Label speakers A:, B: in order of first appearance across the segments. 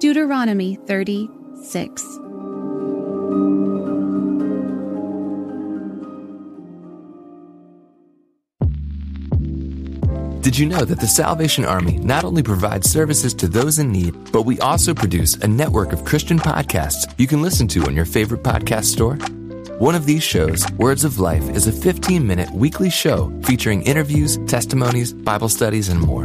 A: Deuteronomy 36.
B: Did you know that the Salvation Army not only provides services to those in need, but we also produce a network of Christian podcasts you can listen to on your favorite podcast store? One of these shows, Words of Life, is a 15 minute weekly show featuring interviews, testimonies, Bible studies, and more.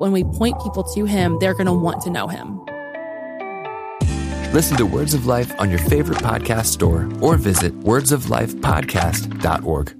C: When we point people to him, they're going to want to know him.
B: Listen to Words of Life on your favorite podcast store or visit wordsoflifepodcast.org.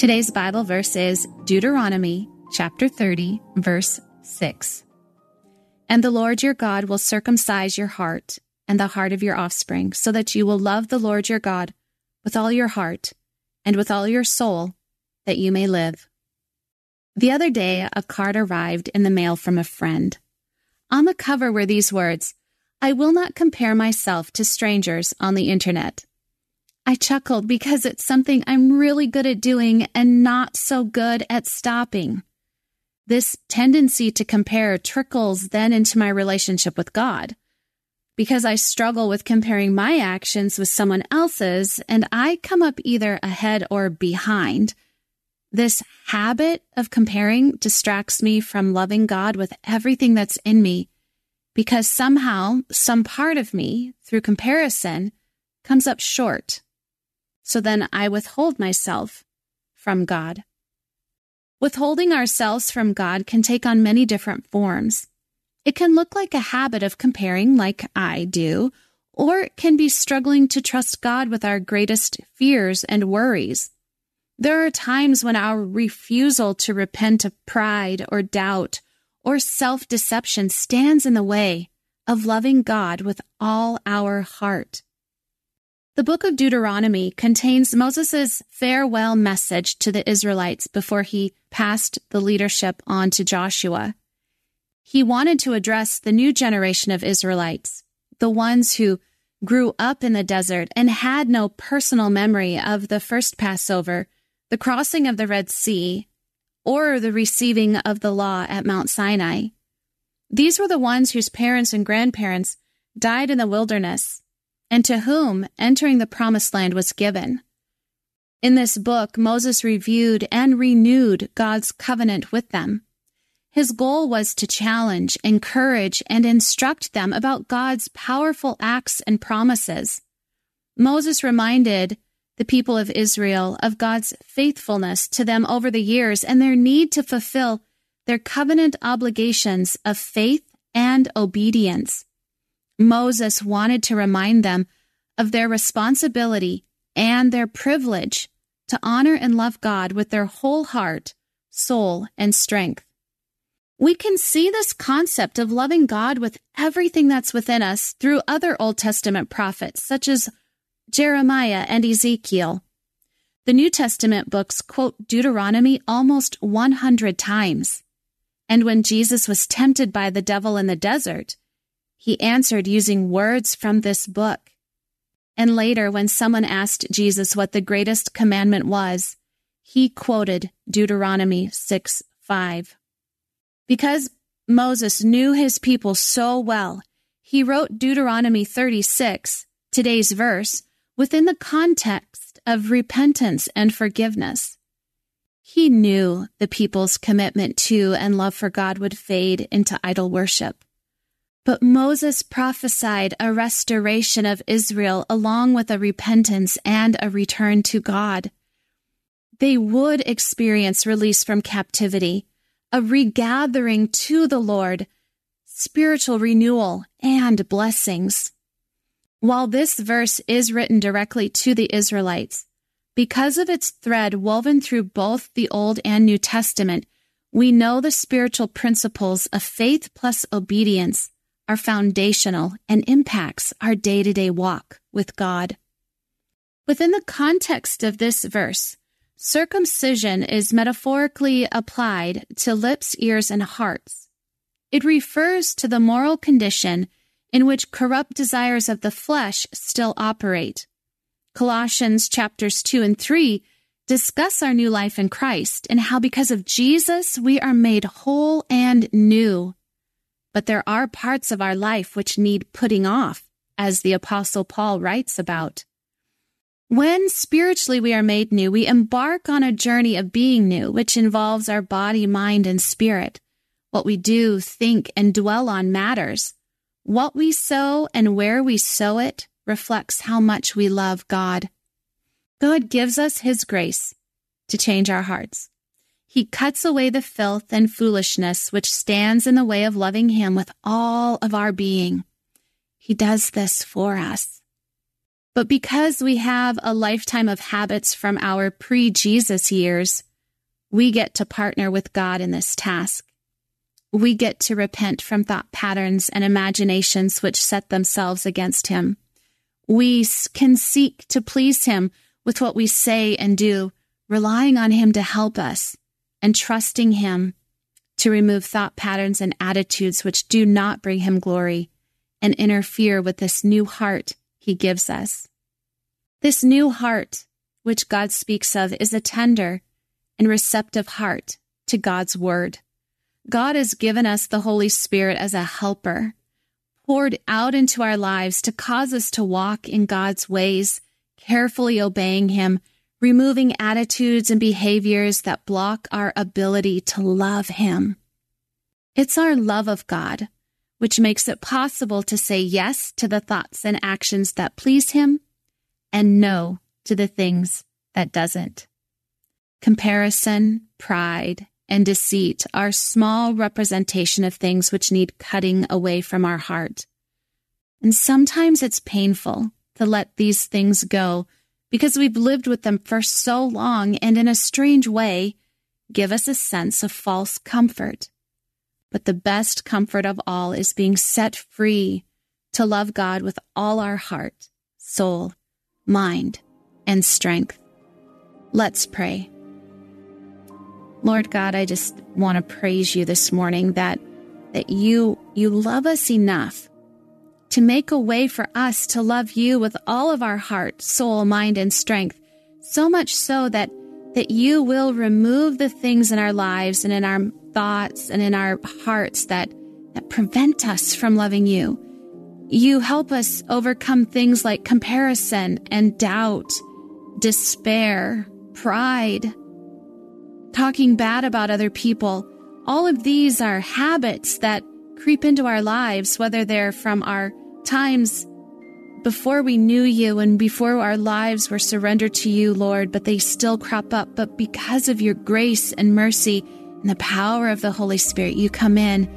A: Today's Bible verse is Deuteronomy chapter 30, verse 6. And the Lord your God will circumcise your heart and the heart of your offspring, so that you will love the Lord your God with all your heart and with all your soul, that you may live. The other day, a card arrived in the mail from a friend. On the cover were these words I will not compare myself to strangers on the internet. I chuckled because it's something I'm really good at doing and not so good at stopping. This tendency to compare trickles then into my relationship with God. Because I struggle with comparing my actions with someone else's and I come up either ahead or behind. This habit of comparing distracts me from loving God with everything that's in me because somehow some part of me, through comparison, comes up short. So then I withhold myself from God. Withholding ourselves from God can take on many different forms. It can look like a habit of comparing, like I do, or it can be struggling to trust God with our greatest fears and worries. There are times when our refusal to repent of pride or doubt or self deception stands in the way of loving God with all our heart. The book of Deuteronomy contains Moses' farewell message to the Israelites before he passed the leadership on to Joshua. He wanted to address the new generation of Israelites, the ones who grew up in the desert and had no personal memory of the first Passover, the crossing of the Red Sea, or the receiving of the law at Mount Sinai. These were the ones whose parents and grandparents died in the wilderness and to whom entering the promised land was given. In this book, Moses reviewed and renewed God's covenant with them. His goal was to challenge, encourage, and instruct them about God's powerful acts and promises. Moses reminded the people of Israel of God's faithfulness to them over the years and their need to fulfill their covenant obligations of faith and obedience. Moses wanted to remind them of their responsibility and their privilege to honor and love God with their whole heart, soul, and strength. We can see this concept of loving God with everything that's within us through other Old Testament prophets, such as Jeremiah and Ezekiel. The New Testament books quote Deuteronomy almost 100 times. And when Jesus was tempted by the devil in the desert, he answered using words from this book. And later, when someone asked Jesus what the greatest commandment was, he quoted Deuteronomy 6 5. Because Moses knew his people so well, he wrote Deuteronomy 36, today's verse, within the context of repentance and forgiveness. He knew the people's commitment to and love for God would fade into idol worship. But Moses prophesied a restoration of Israel along with a repentance and a return to God. They would experience release from captivity, a regathering to the Lord, spiritual renewal, and blessings. While this verse is written directly to the Israelites, because of its thread woven through both the Old and New Testament, we know the spiritual principles of faith plus obedience are foundational and impacts our day-to-day walk with God. Within the context of this verse, circumcision is metaphorically applied to lips, ears, and hearts. It refers to the moral condition in which corrupt desires of the flesh still operate. Colossians chapters 2 and 3 discuss our new life in Christ and how because of Jesus we are made whole and new but there are parts of our life which need putting off, as the Apostle Paul writes about. When spiritually we are made new, we embark on a journey of being new, which involves our body, mind, and spirit. What we do, think, and dwell on matters. What we sow and where we sow it reflects how much we love God. God gives us His grace to change our hearts. He cuts away the filth and foolishness which stands in the way of loving Him with all of our being. He does this for us. But because we have a lifetime of habits from our pre Jesus years, we get to partner with God in this task. We get to repent from thought patterns and imaginations which set themselves against Him. We can seek to please Him with what we say and do, relying on Him to help us and trusting Him to remove thought patterns and attitudes which do not bring Him glory and interfere with this new heart He gives us. This new heart, which God speaks of, is a tender and receptive heart to God's Word. God has given us the Holy Spirit as a helper, poured out into our lives to cause us to walk in God's ways, carefully obeying Him removing attitudes and behaviors that block our ability to love Him. It's our love of God which makes it possible to say yes to the thoughts and actions that please Him and no to the things that doesn't. Comparison, pride, and deceit are small representation of things which need cutting away from our heart. And sometimes it's painful to let these things go because we've lived with them for so long and in a strange way give us a sense of false comfort. But the best comfort of all is being set free to love God with all our heart, soul, mind, and strength. Let's pray. Lord God, I just want to praise you this morning that that you you love us enough to make a way for us to love you with all of our heart, soul, mind, and strength, so much so that that you will remove the things in our lives and in our thoughts and in our hearts that, that prevent us from loving you. You help us overcome things like comparison and doubt, despair, pride, talking bad about other people. All of these are habits that creep into our lives, whether they're from our times before we knew you and before our lives were surrendered to you, Lord, but they still crop up. But because of your grace and mercy and the power of the Holy Spirit, you come in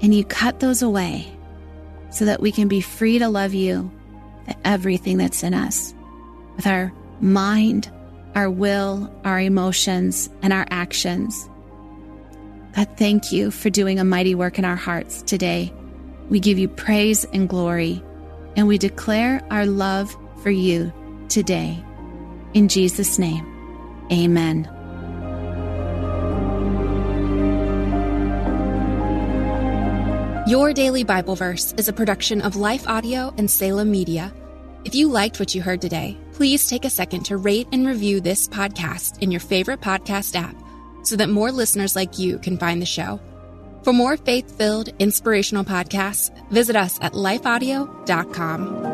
A: and you cut those away so that we can be free to love you, everything that's in us, with our mind, our will, our emotions, and our actions. God, thank you for doing a mighty work in our hearts today. We give you praise and glory, and we declare our love for you today. In Jesus' name, amen.
D: Your Daily Bible Verse is a production of Life Audio and Salem Media. If you liked what you heard today, please take a second to rate and review this podcast in your favorite podcast app so that more listeners like you can find the show. For more faith filled, inspirational podcasts, visit us at lifeaudio.com.